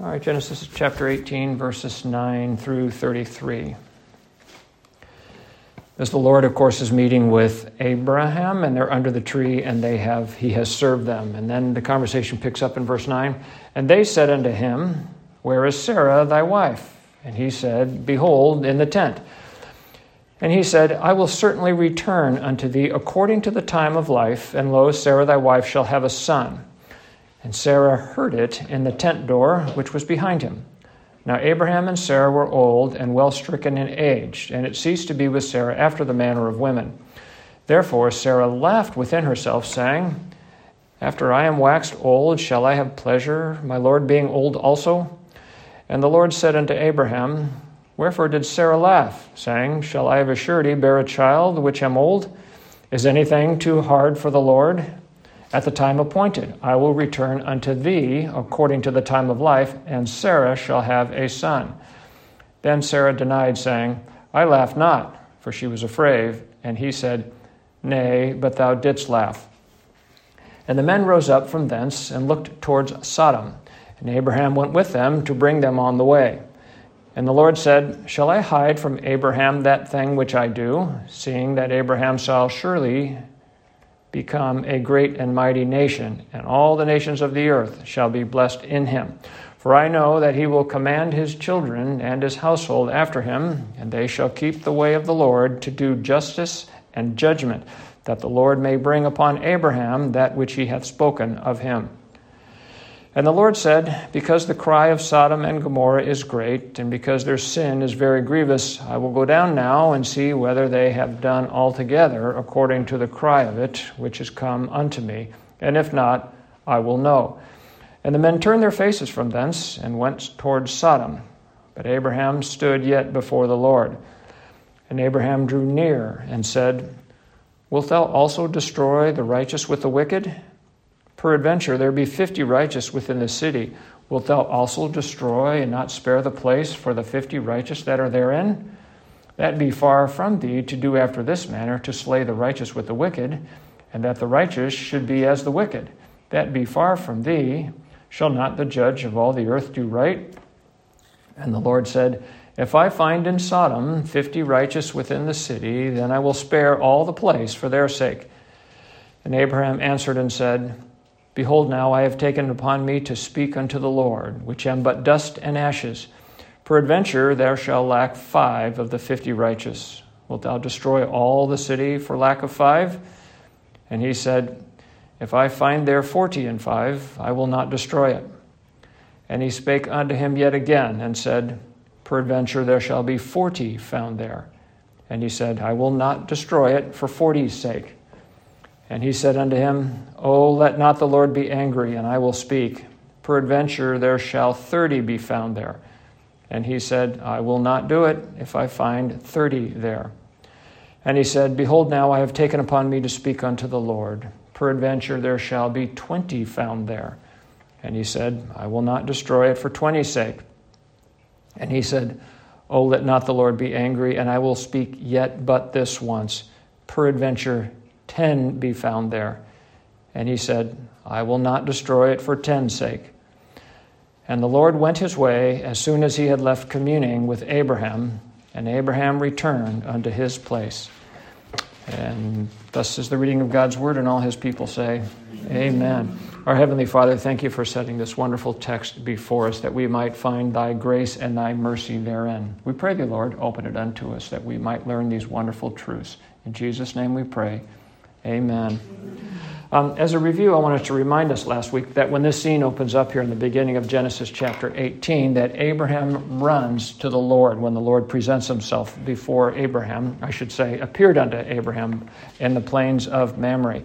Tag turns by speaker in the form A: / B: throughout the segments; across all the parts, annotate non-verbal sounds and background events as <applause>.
A: All right, Genesis chapter 18, verses 9 through 33. As the Lord, of course, is meeting with Abraham, and they're under the tree, and they have he has served them. And then the conversation picks up in verse 9. And they said unto him, Where is Sarah thy wife? And he said, Behold, in the tent. And he said, I will certainly return unto thee according to the time of life, and lo, Sarah thy wife shall have a son. And Sarah heard it in the tent door which was behind him. Now Abraham and Sarah were old and well stricken in age, and it ceased to be with Sarah after the manner of women. Therefore Sarah laughed within herself, saying, After I am waxed old, shall I have pleasure, my Lord being old also? And the Lord said unto Abraham, Wherefore did Sarah laugh, saying, Shall I of a surety bear a child which am old? Is anything too hard for the Lord? At the time appointed, I will return unto thee according to the time of life, and Sarah shall have a son. Then Sarah denied, saying, I laughed not, for she was afraid. And he said, Nay, but thou didst laugh. And the men rose up from thence and looked towards Sodom. And Abraham went with them to bring them on the way. And the Lord said, Shall I hide from Abraham that thing which I do, seeing that Abraham shall surely become a great and mighty nation, and all the nations of the earth shall be blessed in him. For I know that he will command his children and his household after him, and they shall keep the way of the Lord to do justice and judgment, that the Lord may bring upon Abraham that which he hath spoken of him. And the Lord said, Because the cry of Sodom and Gomorrah is great, and because their sin is very grievous, I will go down now and see whether they have done altogether according to the cry of it, which is come unto me. And if not, I will know. And the men turned their faces from thence and went towards Sodom. But Abraham stood yet before the Lord. And Abraham drew near and said, Wilt thou also destroy the righteous with the wicked? Peradventure, there be fifty righteous within the city. Wilt thou also destroy and not spare the place for the fifty righteous that are therein? That be far from thee to do after this manner, to slay the righteous with the wicked, and that the righteous should be as the wicked. That be far from thee. Shall not the judge of all the earth do right? And the Lord said, If I find in Sodom fifty righteous within the city, then I will spare all the place for their sake. And Abraham answered and said, Behold, now I have taken upon me to speak unto the Lord, which am but dust and ashes. Peradventure there shall lack five of the fifty righteous. Wilt thou destroy all the city for lack of five? And he said, If I find there forty and five, I will not destroy it. And he spake unto him yet again, and said, Peradventure there shall be forty found there. And he said, I will not destroy it for forty's sake. And he said unto him, Oh, let not the Lord be angry, and I will speak. Peradventure there shall thirty be found there. And he said, I will not do it if I find thirty there. And he said, Behold, now I have taken upon me to speak unto the Lord. Peradventure there shall be twenty found there. And he said, I will not destroy it for twenty's sake. And he said, Oh, let not the Lord be angry, and I will speak yet but this once. Peradventure ten be found there. And he said, I will not destroy it for ten's sake. And the Lord went his way as soon as he had left communing with Abraham, and Abraham returned unto his place. And thus is the reading of God's word, and all his people say, Amen. Our Heavenly Father, thank you for setting this wonderful text before us that we might find thy grace and thy mercy therein. We pray thee, Lord, open it unto us that we might learn these wonderful truths. In Jesus' name we pray. Amen. Um, as a review, I wanted to remind us last week that when this scene opens up here in the beginning of Genesis chapter 18, that Abraham runs to the Lord when the Lord presents himself before Abraham, I should say, appeared unto Abraham in the plains of Mamre.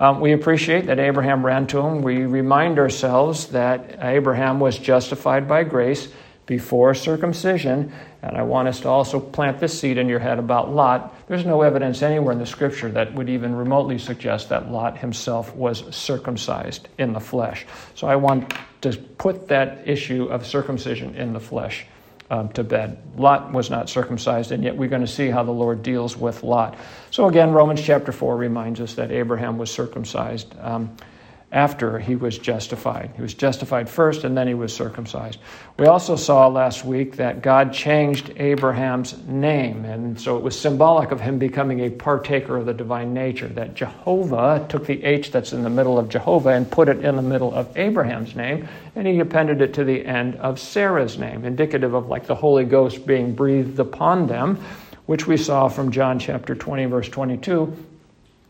A: Um, we appreciate that Abraham ran to him. We remind ourselves that Abraham was justified by grace before circumcision. And I want us to also plant this seed in your head about Lot. There's no evidence anywhere in the scripture that would even remotely suggest that Lot himself was circumcised in the flesh. So I want to put that issue of circumcision in the flesh um, to bed. Lot was not circumcised, and yet we're going to see how the Lord deals with Lot. So again, Romans chapter 4 reminds us that Abraham was circumcised. Um, after he was justified. He was justified first and then he was circumcised. We also saw last week that God changed Abraham's name, and so it was symbolic of him becoming a partaker of the divine nature. That Jehovah took the H that's in the middle of Jehovah and put it in the middle of Abraham's name, and he appended it to the end of Sarah's name, indicative of like the Holy Ghost being breathed upon them, which we saw from John chapter 20, verse 22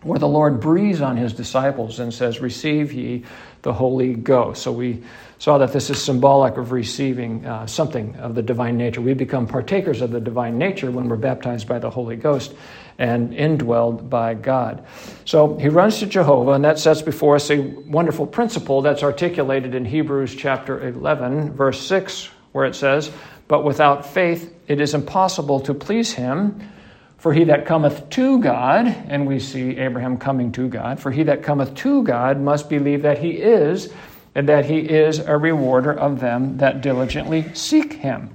A: where the Lord breathes on his disciples and says, Receive ye the Holy Ghost. So we saw that this is symbolic of receiving uh, something of the divine nature. We become partakers of the divine nature when we're baptized by the Holy Ghost and indwelled by God. So he runs to Jehovah, and that sets before us a wonderful principle that's articulated in Hebrews chapter 11, verse 6, where it says, But without faith it is impossible to please him. For he that cometh to God, and we see Abraham coming to God, for he that cometh to God must believe that he is, and that he is a rewarder of them that diligently seek him.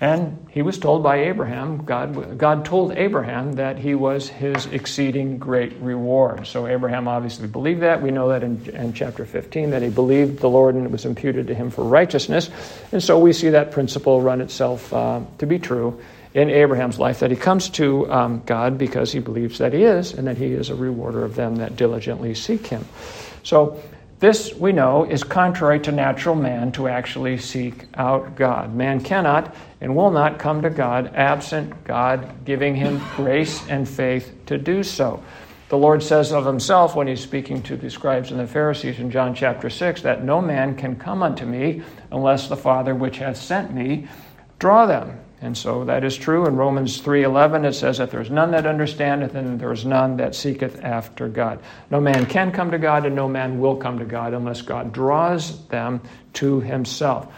A: And he was told by Abraham, God, God told Abraham that he was his exceeding great reward. So Abraham obviously believed that. We know that in, in chapter 15 that he believed the Lord and it was imputed to him for righteousness. And so we see that principle run itself uh, to be true in Abraham's life that he comes to um, God because he believes that he is, and that he is a rewarder of them that diligently seek him. So, this we know is contrary to natural man to actually seek out God. Man cannot and will not come to God absent God giving him <laughs> grace and faith to do so. The Lord says of himself when he's speaking to the scribes and the Pharisees in John chapter 6 that no man can come unto me unless the Father which hath sent me draw them. And so that is true. In Romans 3:11 it says that there's none that understandeth and there is none that seeketh after God. No man can come to God and no man will come to God unless God draws them to himself.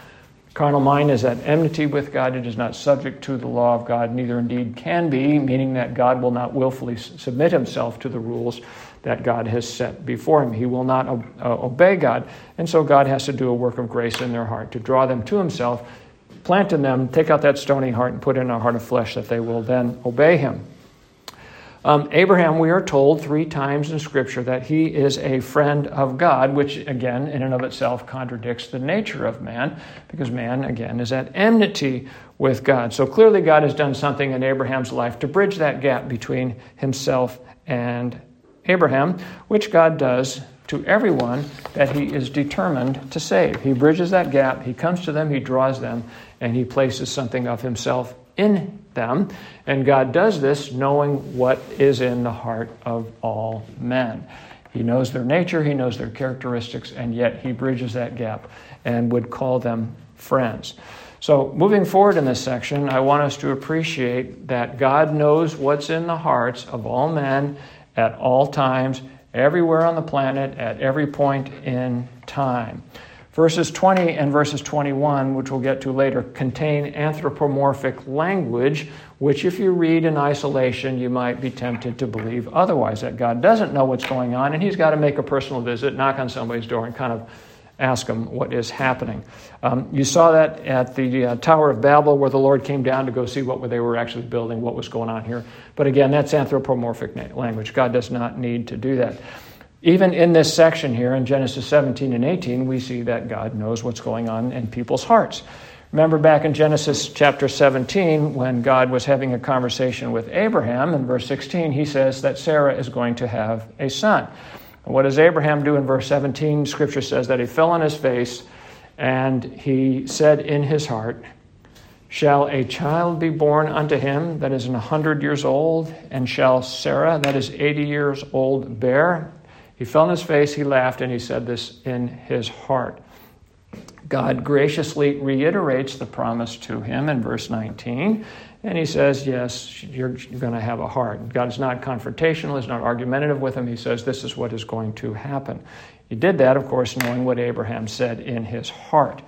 A: Carnal mind is at enmity with God. It is not subject to the law of God, neither indeed can be, meaning that God will not willfully submit himself to the rules that God has set before him. He will not uh, obey God. And so God has to do a work of grace in their heart to draw them to himself plant in them, take out that stony heart and put in a heart of flesh that they will then obey him. Um, Abraham, we are told three times in Scripture that he is a friend of God, which again, in and of itself, contradicts the nature of man, because man, again, is at enmity with God. So clearly, God has done something in Abraham's life to bridge that gap between himself and Abraham, which God does to everyone that he is determined to save. He bridges that gap, he comes to them, he draws them, and he places something of himself in them. And God does this knowing what is in the heart of all men. He knows their nature, he knows their characteristics, and yet he bridges that gap and would call them friends. So, moving forward in this section, I want us to appreciate that God knows what's in the hearts of all men at all times everywhere on the planet at every point in time. Verses 20 and verses 21, which we'll get to later, contain anthropomorphic language, which, if you read in isolation, you might be tempted to believe otherwise that God doesn't know what's going on and He's got to make a personal visit, knock on somebody's door, and kind of ask them what is happening. Um, you saw that at the uh, Tower of Babel, where the Lord came down to go see what they were actually building, what was going on here. But again, that's anthropomorphic language. God does not need to do that. Even in this section here in Genesis 17 and 18, we see that God knows what's going on in people's hearts. Remember back in Genesis chapter 17, when God was having a conversation with Abraham, in verse 16, he says that Sarah is going to have a son. What does Abraham do in verse 17? Scripture says that he fell on his face and he said in his heart, Shall a child be born unto him that is an hundred years old? And shall Sarah, that is eighty years old, bear? He fell on his face, he laughed, and he said this in his heart. God graciously reiterates the promise to him in verse 19 and he says, Yes, you're going to have a heart. God is not confrontational, he's not argumentative with him. He says, This is what is going to happen. He did that, of course, knowing what Abraham said in his heart.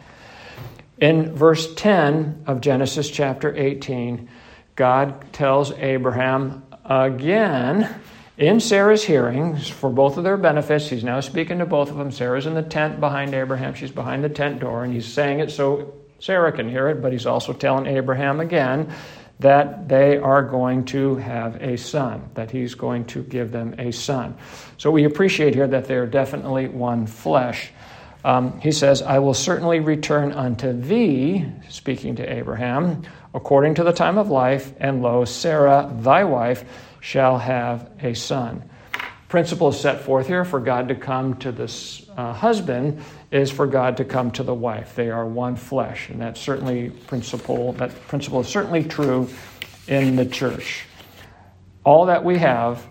A: In verse 10 of Genesis chapter 18, God tells Abraham again, in Sarah's hearing, for both of their benefits, he's now speaking to both of them. Sarah's in the tent behind Abraham, she's behind the tent door, and he's saying it so Sarah can hear it, but he's also telling Abraham again that they are going to have a son, that he's going to give them a son. So we appreciate here that they're definitely one flesh. Um, he says, I will certainly return unto thee, speaking to Abraham, according to the time of life, and lo, Sarah, thy wife, shall have a son. Principle set forth here for God to come to this uh, husband is for God to come to the wife. They are one flesh, and that's certainly principle. That principle is certainly true in the church. All that we have,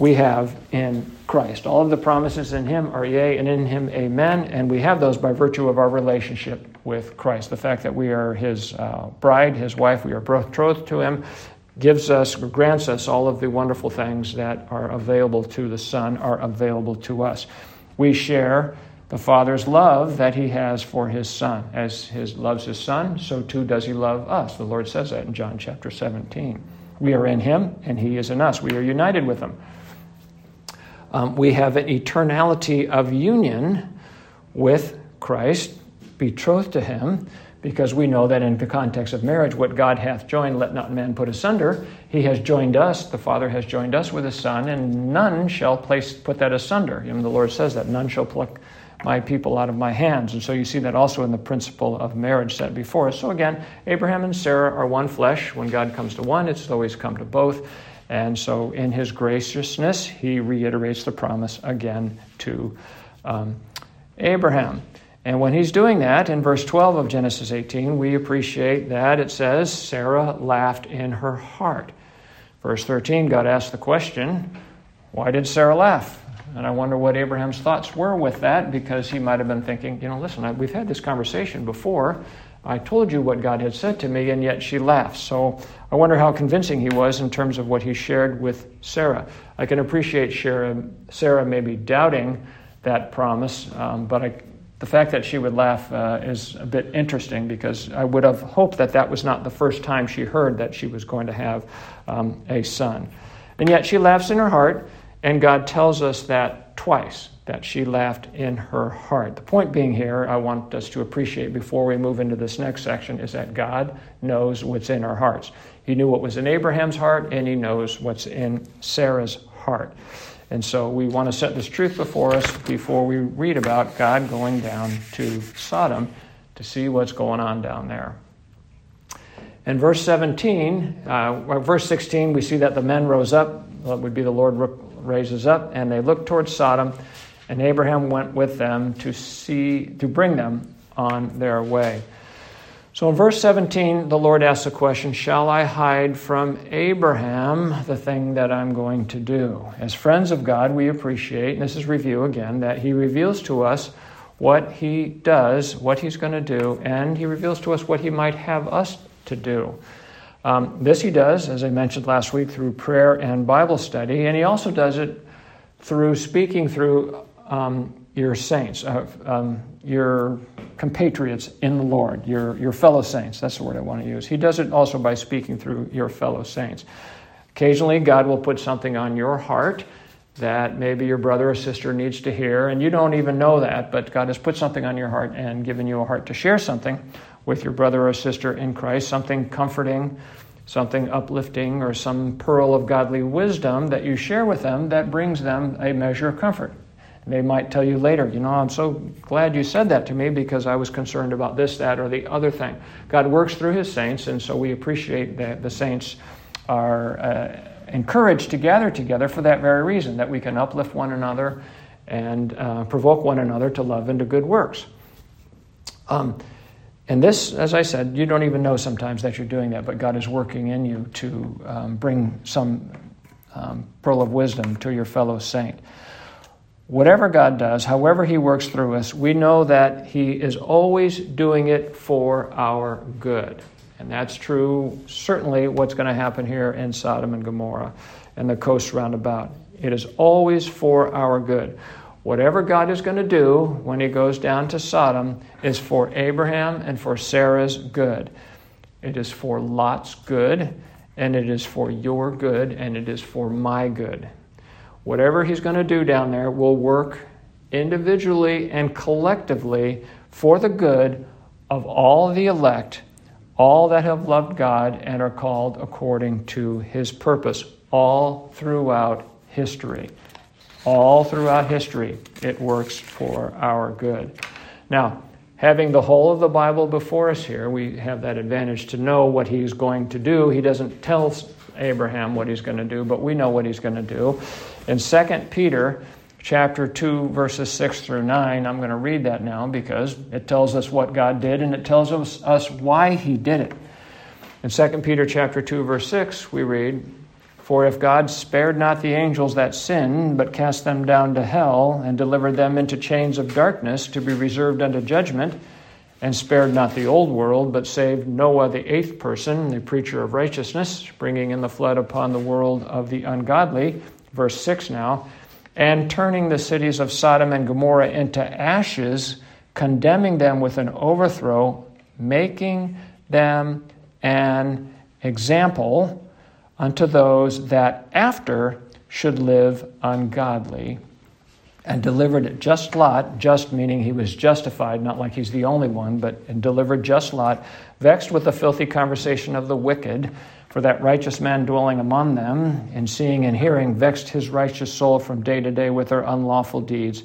A: we have in Christ. All of the promises in Him are yea, and in Him amen, and we have those by virtue of our relationship with Christ. The fact that we are His uh, bride, His wife, we are betrothed to Him, gives us, grants us all of the wonderful things that are available to the Son, are available to us. We share the Father's love that he has for his Son. As he loves his Son, so too does he love us. The Lord says that in John chapter 17. We are in him, and he is in us. We are united with him. Um, we have an eternality of union with Christ, betrothed to him, because we know that in the context of marriage, what God hath joined, let not man put asunder. He has joined us, the Father has joined us with his Son, and none shall place put that asunder. Even the Lord says that none shall pluck my people out of my hands. And so you see that also in the principle of marriage set before us. So again, Abraham and Sarah are one flesh. When God comes to one, it's always come to both. And so in his graciousness, he reiterates the promise again to um, Abraham. And when he's doing that, in verse 12 of Genesis 18, we appreciate that it says, Sarah laughed in her heart. Verse 13, God asked the question, Why did Sarah laugh? And I wonder what Abraham's thoughts were with that because he might have been thinking, you know, listen, I, we've had this conversation before. I told you what God had said to me, and yet she laughs. So I wonder how convincing he was in terms of what he shared with Sarah. I can appreciate Sarah, Sarah maybe doubting that promise, um, but I, the fact that she would laugh uh, is a bit interesting because I would have hoped that that was not the first time she heard that she was going to have um, a son. And yet she laughs in her heart. And God tells us that twice, that she laughed in her heart. The point being here, I want us to appreciate before we move into this next section, is that God knows what's in our hearts. He knew what was in Abraham's heart, and He knows what's in Sarah's heart. And so we want to set this truth before us before we read about God going down to Sodom to see what's going on down there. In verse 17, uh, verse 16, we see that the men rose up. That would be the Lord raises up, and they looked towards Sodom, and Abraham went with them to see to bring them on their way. So in verse 17, the Lord asks the question Shall I hide from Abraham the thing that I'm going to do? As friends of God, we appreciate, and this is review again, that He reveals to us what He does, what He's going to do, and He reveals to us what He might have us to do. Um, this he does, as I mentioned last week, through prayer and Bible study, and he also does it through speaking through um, your saints, uh, um, your compatriots in the Lord, your, your fellow saints. That's the word I want to use. He does it also by speaking through your fellow saints. Occasionally, God will put something on your heart that maybe your brother or sister needs to hear, and you don't even know that, but God has put something on your heart and given you a heart to share something with your brother or sister in Christ, something comforting, something uplifting, or some pearl of godly wisdom that you share with them that brings them a measure of comfort. They might tell you later, you know, I'm so glad you said that to me because I was concerned about this, that, or the other thing. God works through his saints, and so we appreciate that the saints are uh, encouraged to gather together for that very reason, that we can uplift one another and uh, provoke one another to love and to good works. Um, and this, as I said, you don't even know sometimes that you're doing that, but God is working in you to um, bring some um, pearl of wisdom to your fellow saint. Whatever God does, however He works through us, we know that He is always doing it for our good. And that's true, certainly, what's going to happen here in Sodom and Gomorrah and the coast roundabout. It is always for our good. Whatever God is going to do when he goes down to Sodom is for Abraham and for Sarah's good. It is for Lot's good, and it is for your good, and it is for my good. Whatever he's going to do down there will work individually and collectively for the good of all the elect, all that have loved God and are called according to his purpose, all throughout history. All throughout history, it works for our good. Now, having the whole of the Bible before us here, we have that advantage to know what he's going to do. He doesn't tell Abraham what he's going to do, but we know what he's going to do. In 2 Peter chapter 2 verses 6 through 9, I'm going to read that now because it tells us what God did and it tells us, why he did it. In 2 Peter chapter 2 verse 6, we read, for if God spared not the angels that sinned, but cast them down to hell, and delivered them into chains of darkness to be reserved unto judgment, and spared not the old world, but saved Noah the eighth person, the preacher of righteousness, bringing in the flood upon the world of the ungodly, verse 6 now, and turning the cities of Sodom and Gomorrah into ashes, condemning them with an overthrow, making them an example unto those that after should live ungodly, and delivered just Lot, just meaning he was justified, not like he's the only one, but and delivered just Lot, vexed with the filthy conversation of the wicked, for that righteous man dwelling among them, in seeing and hearing, vexed his righteous soul from day to day with their unlawful deeds.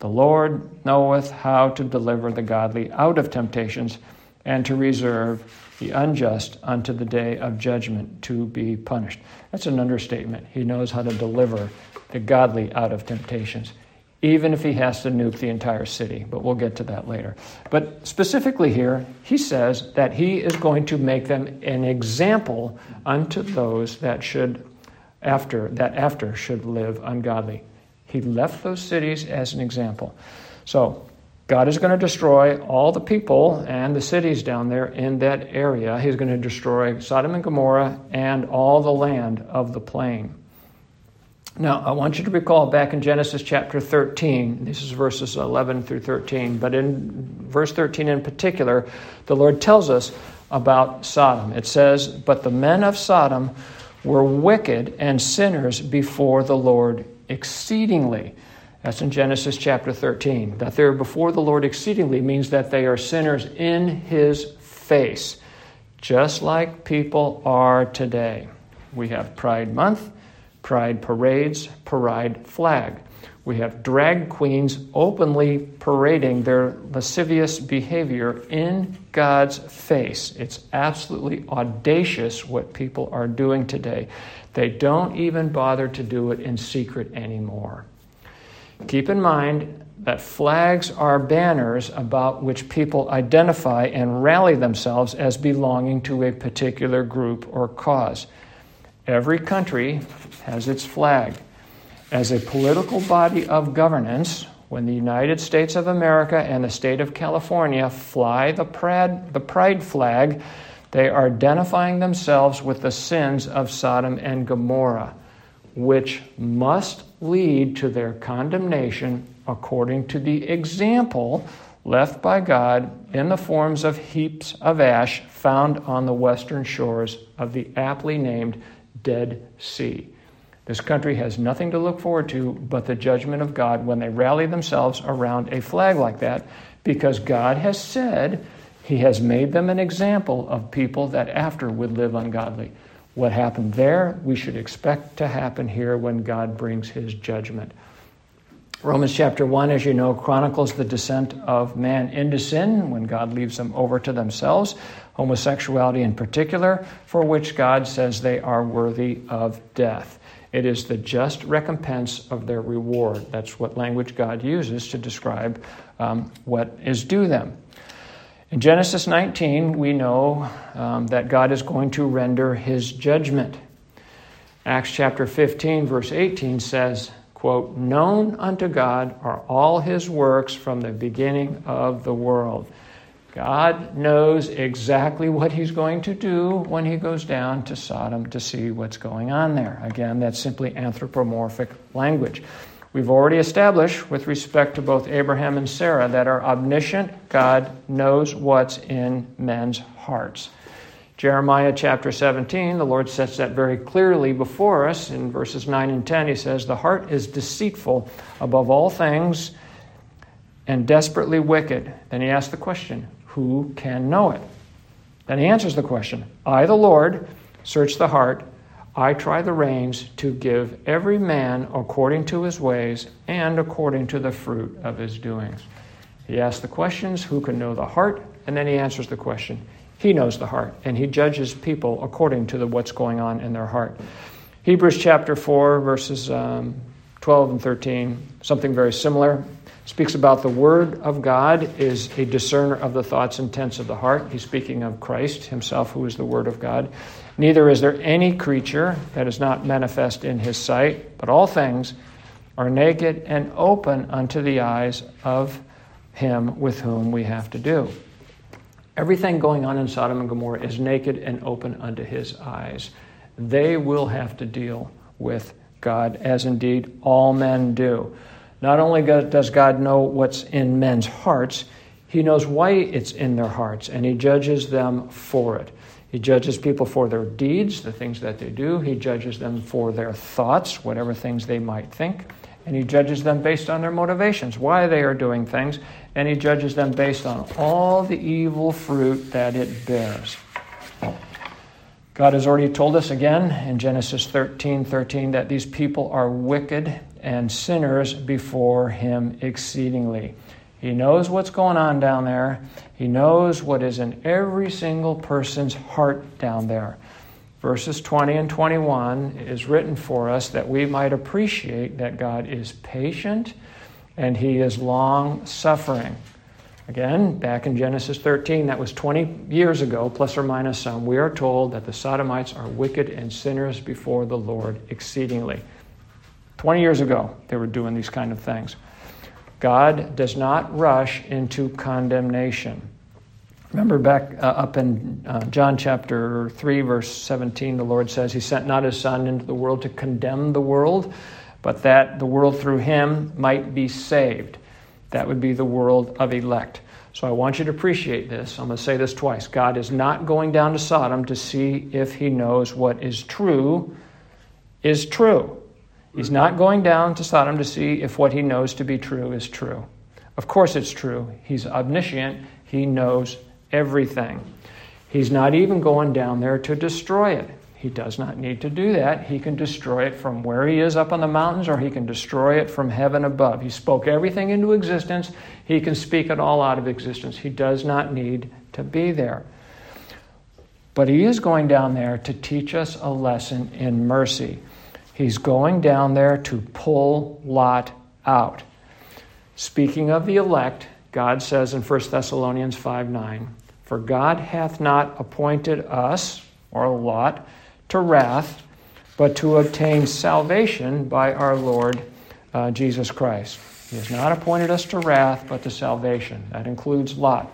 A: The Lord knoweth how to deliver the godly out of temptations, and to reserve the unjust unto the day of judgment to be punished. That's an understatement. He knows how to deliver the godly out of temptations, even if he has to nuke the entire city. But we'll get to that later. But specifically here, he says that he is going to make them an example unto those that should after that after should live ungodly. He left those cities as an example. So God is going to destroy all the people and the cities down there in that area. He's going to destroy Sodom and Gomorrah and all the land of the plain. Now, I want you to recall back in Genesis chapter 13, this is verses 11 through 13, but in verse 13 in particular, the Lord tells us about Sodom. It says, But the men of Sodom were wicked and sinners before the Lord exceedingly. That's in Genesis chapter 13. That they're before the Lord exceedingly means that they are sinners in his face, just like people are today. We have Pride Month, Pride parades, Pride flag. We have drag queens openly parading their lascivious behavior in God's face. It's absolutely audacious what people are doing today. They don't even bother to do it in secret anymore. Keep in mind that flags are banners about which people identify and rally themselves as belonging to a particular group or cause. Every country has its flag. As a political body of governance, when the United States of America and the state of California fly the pride, the pride flag, they are identifying themselves with the sins of Sodom and Gomorrah, which must lead to their condemnation according to the example left by God in the forms of heaps of ash found on the western shores of the aptly named Dead Sea. This country has nothing to look forward to but the judgment of God when they rally themselves around a flag like that because God has said He has made them an example of people that after would live ungodly. What happened there, we should expect to happen here when God brings his judgment. Romans chapter 1, as you know, chronicles the descent of man into sin when God leaves them over to themselves, homosexuality in particular, for which God says they are worthy of death. It is the just recompense of their reward. That's what language God uses to describe um, what is due them. In Genesis 19, we know um, that God is going to render his judgment. Acts chapter 15, verse 18 says, quote, Known unto God are all his works from the beginning of the world. God knows exactly what he's going to do when he goes down to Sodom to see what's going on there. Again, that's simply anthropomorphic language. We've already established with respect to both Abraham and Sarah that our omniscient God knows what's in men's hearts. Jeremiah chapter 17, the Lord sets that very clearly before us. In verses 9 and 10, he says, The heart is deceitful above all things and desperately wicked. Then he asks the question, Who can know it? Then he answers the question I, the Lord, search the heart. I try the reins to give every man according to his ways and according to the fruit of his doings. He asks the questions who can know the heart? And then he answers the question. He knows the heart, and he judges people according to the, what's going on in their heart. Hebrews chapter 4, verses um, 12 and 13, something very similar. Speaks about the Word of God is a discerner of the thoughts and intents of the heart. He's speaking of Christ himself, who is the Word of God. Neither is there any creature that is not manifest in his sight, but all things are naked and open unto the eyes of him with whom we have to do. Everything going on in Sodom and Gomorrah is naked and open unto his eyes they will have to deal with God, as indeed all men do. Not only does God know what's in men's hearts, He knows why it's in their hearts, and He judges them for it. He judges people for their deeds, the things that they do. He judges them for their thoughts, whatever things they might think. And He judges them based on their motivations, why they are doing things. And He judges them based on all the evil fruit that it bears. God has already told us again in Genesis 13 13 that these people are wicked and sinners before Him exceedingly. He knows what's going on down there, He knows what is in every single person's heart down there. Verses 20 and 21 is written for us that we might appreciate that God is patient and He is long suffering. Again, back in Genesis 13, that was 20 years ago, plus or minus some, we are told that the Sodomites are wicked and sinners before the Lord exceedingly. 20 years ago, they were doing these kind of things. God does not rush into condemnation. Remember back uh, up in uh, John chapter 3, verse 17, the Lord says, He sent not His Son into the world to condemn the world, but that the world through Him might be saved. That would be the world of elect. So I want you to appreciate this. I'm going to say this twice. God is not going down to Sodom to see if he knows what is true is true. He's not going down to Sodom to see if what he knows to be true is true. Of course, it's true. He's omniscient, he knows everything. He's not even going down there to destroy it. He does not need to do that. He can destroy it from where he is up on the mountains, or he can destroy it from heaven above. He spoke everything into existence. He can speak it all out of existence. He does not need to be there. But he is going down there to teach us a lesson in mercy. He's going down there to pull Lot out. Speaking of the elect, God says in 1 Thessalonians 5 9, For God hath not appointed us, or Lot, to wrath, but to obtain salvation by our Lord uh, Jesus Christ. He has not appointed us to wrath, but to salvation. That includes Lot.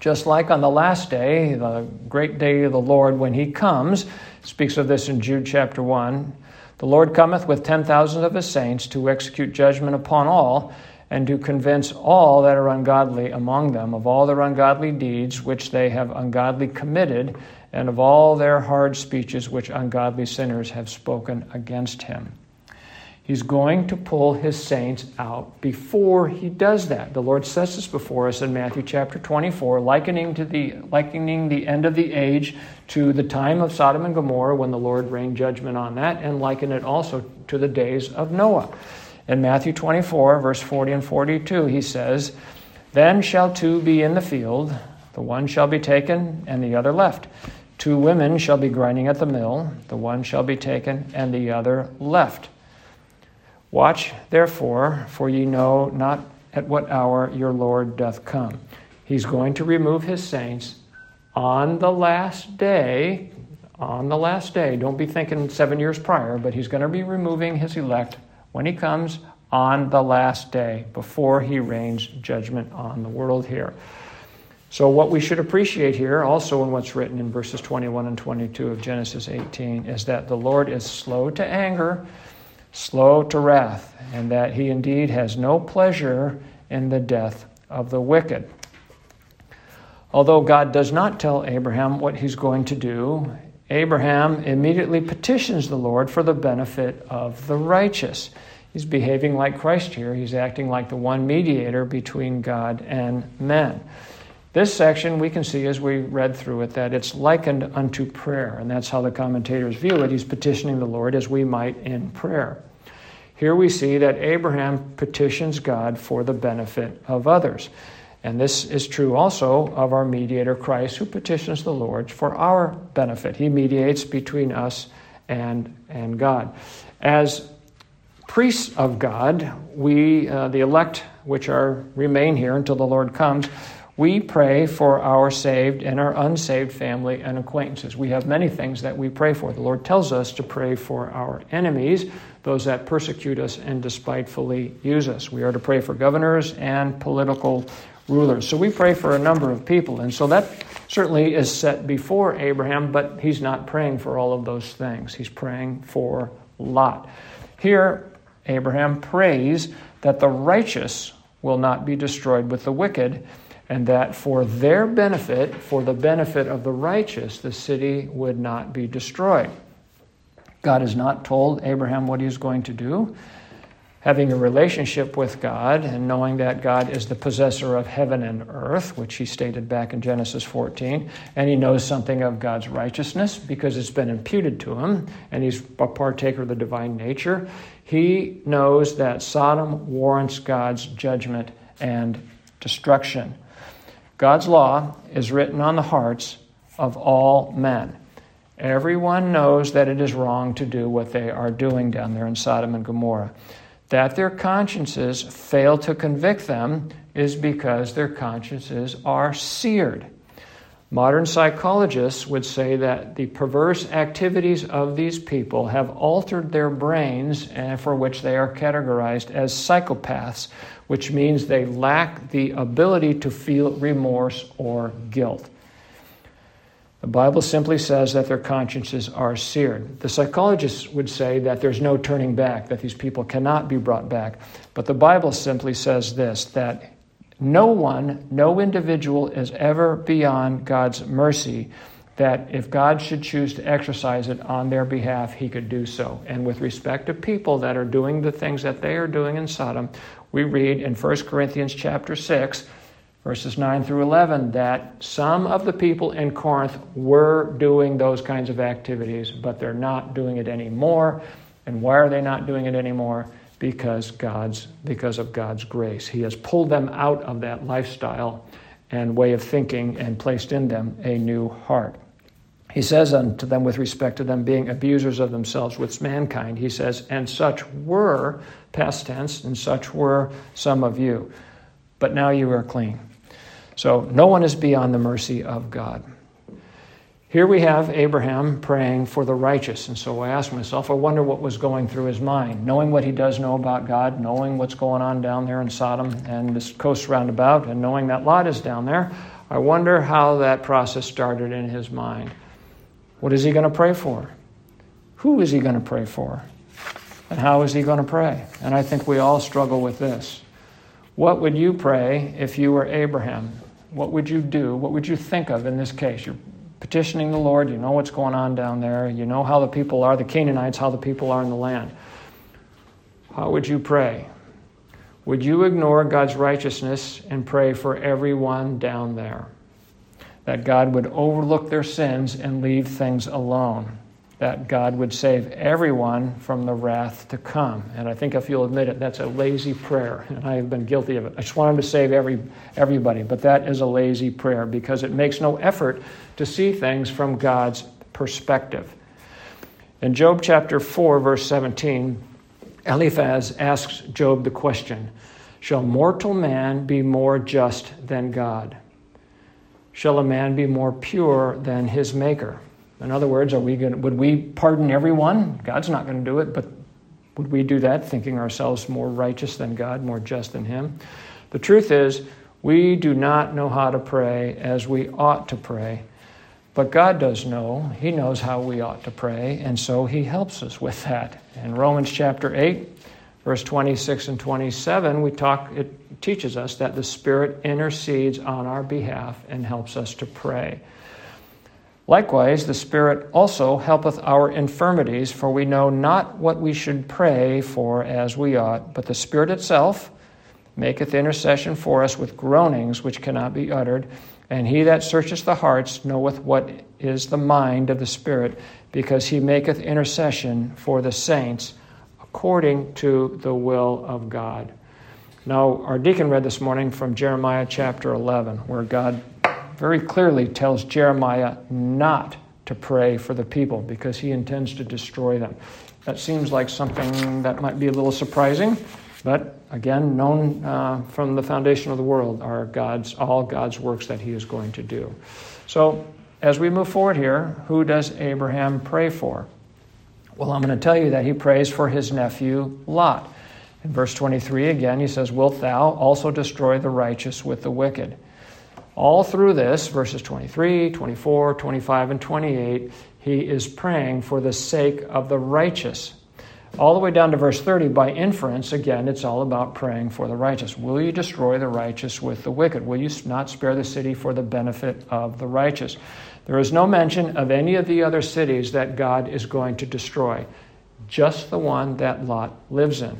A: Just like on the last day, the great day of the Lord, when he comes, speaks of this in Jude chapter 1. The Lord cometh with ten thousands of his saints to execute judgment upon all, and to convince all that are ungodly among them of all their ungodly deeds which they have ungodly committed, and of all their hard speeches which ungodly sinners have spoken against him. He's going to pull his saints out before he does that. The Lord says this before us in Matthew chapter 24, likening, to the, likening the end of the age to the time of Sodom and Gomorrah when the Lord rained judgment on that, and liken it also to the days of Noah. In Matthew 24, verse 40 and 42, he says, Then shall two be in the field, the one shall be taken and the other left. Two women shall be grinding at the mill, the one shall be taken, and the other left. Watch, therefore, for ye know not at what hour your Lord doth come. He's going to remove his saints on the last day. On the last day. Don't be thinking seven years prior, but he's going to be removing his elect when he comes on the last day before he rains judgment on the world here. So, what we should appreciate here, also in what's written in verses 21 and 22 of Genesis 18, is that the Lord is slow to anger, slow to wrath, and that he indeed has no pleasure in the death of the wicked. Although God does not tell Abraham what he's going to do, Abraham immediately petitions the Lord for the benefit of the righteous. He's behaving like Christ here. He's acting like the one mediator between God and men. This section we can see as we read through it that it's likened unto prayer, and that's how the commentators view it. He's petitioning the Lord as we might in prayer. Here we see that Abraham petitions God for the benefit of others. And this is true also of our mediator Christ, who petitions the Lord for our benefit. He mediates between us and, and God. As priests of God, we, uh, the elect, which are remain here until the Lord comes, we pray for our saved and our unsaved family and acquaintances. We have many things that we pray for. The Lord tells us to pray for our enemies, those that persecute us and despitefully use us. We are to pray for governors and political rulers. So we pray for a number of people. And so that certainly is set before Abraham, but he's not praying for all of those things. He's praying for Lot. Here, Abraham prays that the righteous will not be destroyed with the wicked and that for their benefit, for the benefit of the righteous, the city would not be destroyed. God has not told Abraham what he's going to do. Having a relationship with God and knowing that God is the possessor of heaven and earth, which he stated back in Genesis 14, and he knows something of God's righteousness because it's been imputed to him, and he's a partaker of the divine nature. He knows that Sodom warrants God's judgment and destruction. God's law is written on the hearts of all men. Everyone knows that it is wrong to do what they are doing down there in Sodom and Gomorrah. That their consciences fail to convict them is because their consciences are seared. Modern psychologists would say that the perverse activities of these people have altered their brains, and for which they are categorized as psychopaths, which means they lack the ability to feel remorse or guilt. The Bible simply says that their consciences are seared. The psychologists would say that there's no turning back, that these people cannot be brought back. But the Bible simply says this that no one, no individual is ever beyond God's mercy, that if God should choose to exercise it on their behalf, he could do so. And with respect to people that are doing the things that they are doing in Sodom, we read in 1 Corinthians chapter 6, verses 9 through 11, that some of the people in Corinth were doing those kinds of activities, but they're not doing it anymore. And why are they not doing it anymore? Because God's because of God's grace. He has pulled them out of that lifestyle and way of thinking and placed in them a new heart. He says unto them, with respect to them being abusers of themselves with mankind, he says, And such were, past tense, and such were some of you. But now you are clean. So no one is beyond the mercy of God. Here we have Abraham praying for the righteous. And so I ask myself, I wonder what was going through his mind, knowing what he does know about God, knowing what's going on down there in Sodom and this coast roundabout, and knowing that Lot is down there. I wonder how that process started in his mind. What is he going to pray for? Who is he going to pray for? And how is he going to pray? And I think we all struggle with this. What would you pray if you were Abraham? What would you do? What would you think of in this case? You're petitioning the Lord. You know what's going on down there. You know how the people are, the Canaanites, how the people are in the land. How would you pray? Would you ignore God's righteousness and pray for everyone down there? that God would overlook their sins and leave things alone, that God would save everyone from the wrath to come. And I think if you'll admit it, that's a lazy prayer, and I have been guilty of it. I just want him to save every, everybody, but that is a lazy prayer because it makes no effort to see things from God's perspective. In Job chapter 4, verse 17, Eliphaz asks Job the question Shall mortal man be more just than God? shall a man be more pure than his maker? In other words, are we going would we pardon everyone? God's not going to do it, but would we do that thinking ourselves more righteous than God, more just than him? The truth is, we do not know how to pray as we ought to pray. But God does know. He knows how we ought to pray, and so He helps us with that. In Romans chapter 8, verse 26 and 27, we talk, it teaches us that the Spirit intercedes on our behalf and helps us to pray. Likewise, the Spirit also helpeth our infirmities, for we know not what we should pray for as we ought, but the Spirit itself maketh intercession for us with groanings which cannot be uttered. And he that searcheth the hearts knoweth what is the mind of the Spirit, because he maketh intercession for the saints according to the will of God. Now, our deacon read this morning from Jeremiah chapter 11, where God very clearly tells Jeremiah not to pray for the people because he intends to destroy them. That seems like something that might be a little surprising, but again, known uh, from the foundation of the world are God's all God's works that He is going to do. So, as we move forward here, who does Abraham pray for? Well, I'm going to tell you that he prays for his nephew Lot. In verse 23, again, he says, Wilt thou also destroy the righteous with the wicked? All through this, verses 23, 24, 25, and 28, he is praying for the sake of the righteous. All the way down to verse 30, by inference, again, it's all about praying for the righteous. Will you destroy the righteous with the wicked? Will you not spare the city for the benefit of the righteous? There is no mention of any of the other cities that God is going to destroy, just the one that Lot lives in.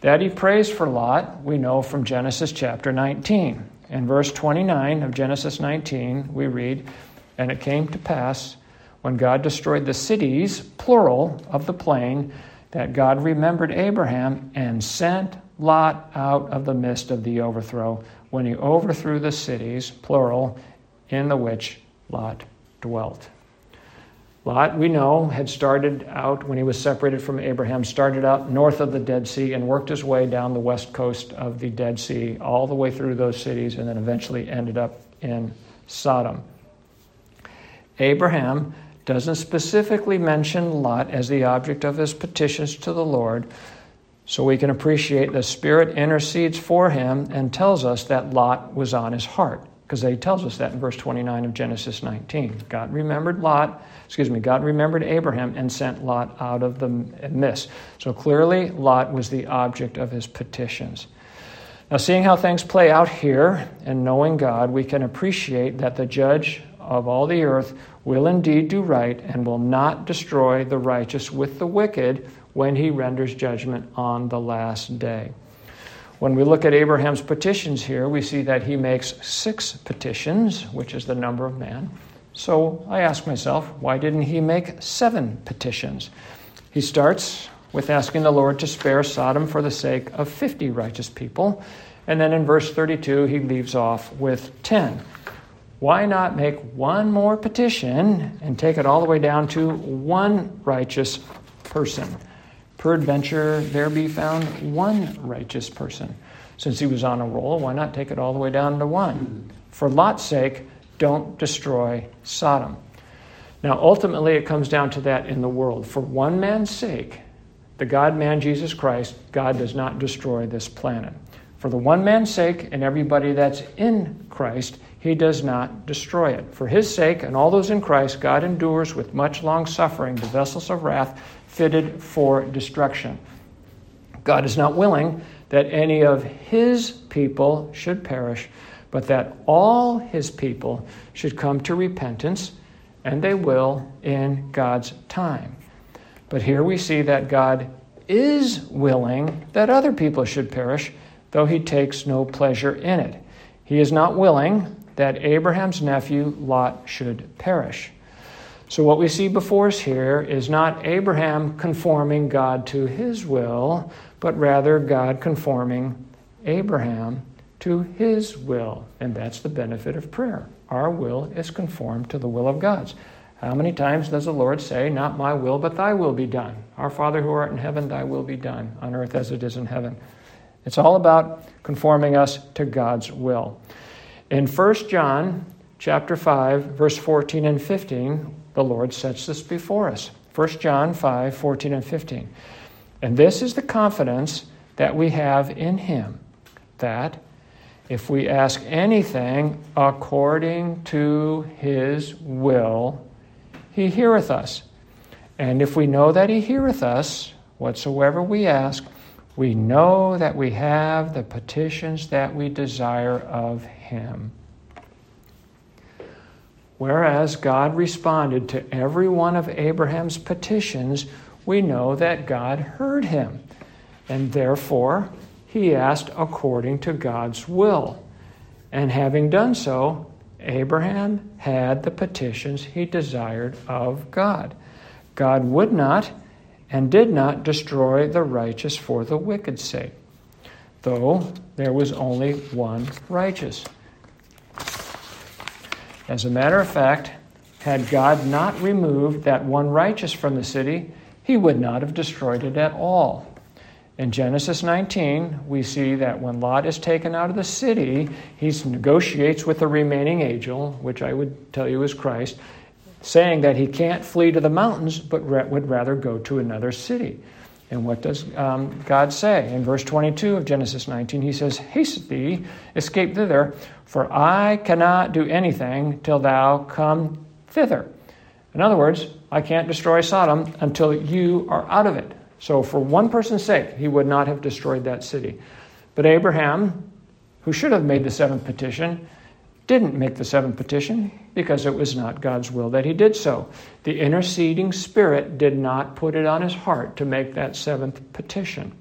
A: That he prays for Lot, we know from Genesis chapter 19. In verse 29 of Genesis 19, we read, And it came to pass, when God destroyed the cities, plural, of the plain, that God remembered Abraham and sent Lot out of the midst of the overthrow when he overthrew the cities, plural, in the which Lot dwelt. Lot, we know, had started out when he was separated from Abraham, started out north of the Dead Sea and worked his way down the west coast of the Dead Sea, all the way through those cities, and then eventually ended up in Sodom. Abraham doesn't specifically mention Lot as the object of his petitions to the Lord, so we can appreciate the Spirit intercedes for him and tells us that Lot was on his heart because he tells us that in verse 29 of Genesis 19. God remembered Lot, excuse me, God remembered Abraham and sent Lot out of the mist. So clearly, Lot was the object of his petitions. Now, seeing how things play out here and knowing God, we can appreciate that the judge of all the earth will indeed do right and will not destroy the righteous with the wicked when he renders judgment on the last day. When we look at Abraham's petitions here, we see that he makes six petitions, which is the number of man. So I ask myself, why didn't he make seven petitions? He starts with asking the Lord to spare Sodom for the sake of 50 righteous people. And then in verse 32, he leaves off with 10. Why not make one more petition and take it all the way down to one righteous person? Peradventure, there be found one righteous person. Since he was on a roll, why not take it all the way down to one? For Lot's sake, don't destroy Sodom. Now, ultimately, it comes down to that in the world. For one man's sake, the God man Jesus Christ, God does not destroy this planet. For the one man's sake and everybody that's in Christ, he does not destroy it. For his sake and all those in Christ, God endures with much long suffering the vessels of wrath fitted for destruction. God is not willing that any of his people should perish, but that all his people should come to repentance, and they will in God's time. But here we see that God is willing that other people should perish, though he takes no pleasure in it. He is not willing that Abraham's nephew Lot should perish. So, what we see before us here is not Abraham conforming God to his will, but rather God conforming Abraham to his will. And that's the benefit of prayer. Our will is conformed to the will of God's. How many times does the Lord say, Not my will, but thy will be done? Our Father who art in heaven, thy will be done, on earth as it is in heaven. It's all about conforming us to God's will. In 1 John chapter 5, verse 14 and 15, the Lord sets this before us. 1 John 5 14 and 15. And this is the confidence that we have in Him that if we ask anything according to His will, He heareth us. And if we know that He heareth us, whatsoever we ask, we know that we have the petitions that we desire of Him. Whereas God responded to every one of Abraham's petitions, we know that God heard him. And therefore, he asked according to God's will. And having done so, Abraham had the petitions he desired of God. God would not and did not destroy the righteous for the wicked's sake, though there was only one righteous. As a matter of fact, had God not removed that one righteous from the city, he would not have destroyed it at all. In Genesis 19, we see that when Lot is taken out of the city, he negotiates with the remaining angel, which I would tell you is Christ, saying that he can't flee to the mountains, but would rather go to another city. And what does um, God say? In verse 22 of Genesis 19, he says, Haste thee, escape thither, for I cannot do anything till thou come thither. In other words, I can't destroy Sodom until you are out of it. So, for one person's sake, he would not have destroyed that city. But Abraham, who should have made the seventh petition, didn't make the seventh petition because it was not God's will that he did so. The interceding spirit did not put it on his heart to make that seventh petition.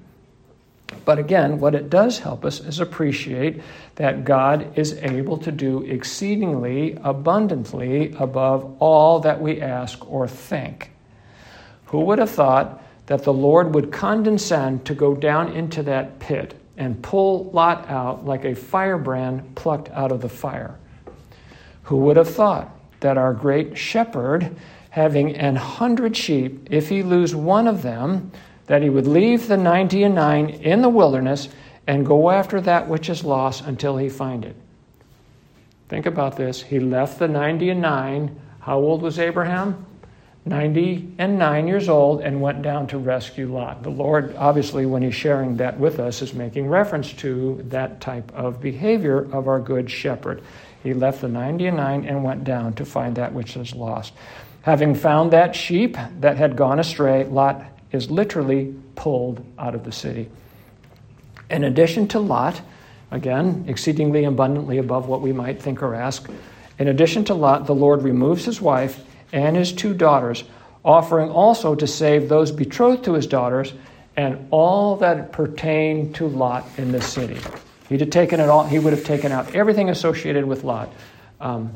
A: But again, what it does help us is appreciate that God is able to do exceedingly abundantly above all that we ask or think. Who would have thought that the Lord would condescend to go down into that pit and pull Lot out like a firebrand plucked out of the fire. Who would have thought that our great shepherd, having an hundred sheep, if he lose one of them, that he would leave the ninety and nine in the wilderness and go after that which is lost until he find it? Think about this. He left the ninety and nine. How old was Abraham? 90 and 9 years old and went down to rescue Lot. The Lord, obviously, when He's sharing that with us, is making reference to that type of behavior of our good shepherd. He left the 90 and 9 and went down to find that which is lost. Having found that sheep that had gone astray, Lot is literally pulled out of the city. In addition to Lot, again, exceedingly abundantly above what we might think or ask, in addition to Lot, the Lord removes his wife and his two daughters, offering also to save those betrothed to his daughters and all that pertained to Lot in the city. He'd have taken it all, he would have taken out everything associated with Lot. Um,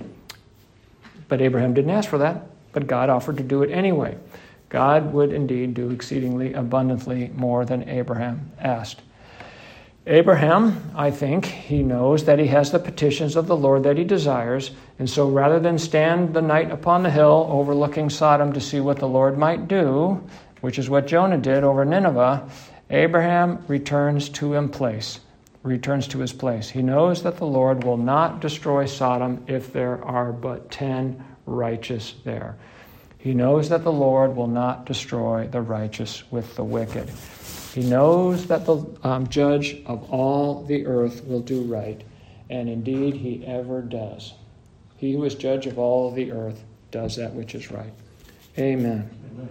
A: but Abraham didn't ask for that, but God offered to do it anyway. God would indeed do exceedingly abundantly more than Abraham asked. Abraham, I think, he knows that he has the petitions of the Lord that he desires, and so rather than stand the night upon the hill overlooking Sodom to see what the Lord might do, which is what Jonah did over Nineveh, Abraham returns to him place, returns to his place. He knows that the Lord will not destroy Sodom if there are but 10 righteous there. He knows that the Lord will not destroy the righteous with the wicked. He knows that the um, judge of all the earth will do right, and indeed he ever does. He who is judge of all the earth does that which is right. Amen. Amen.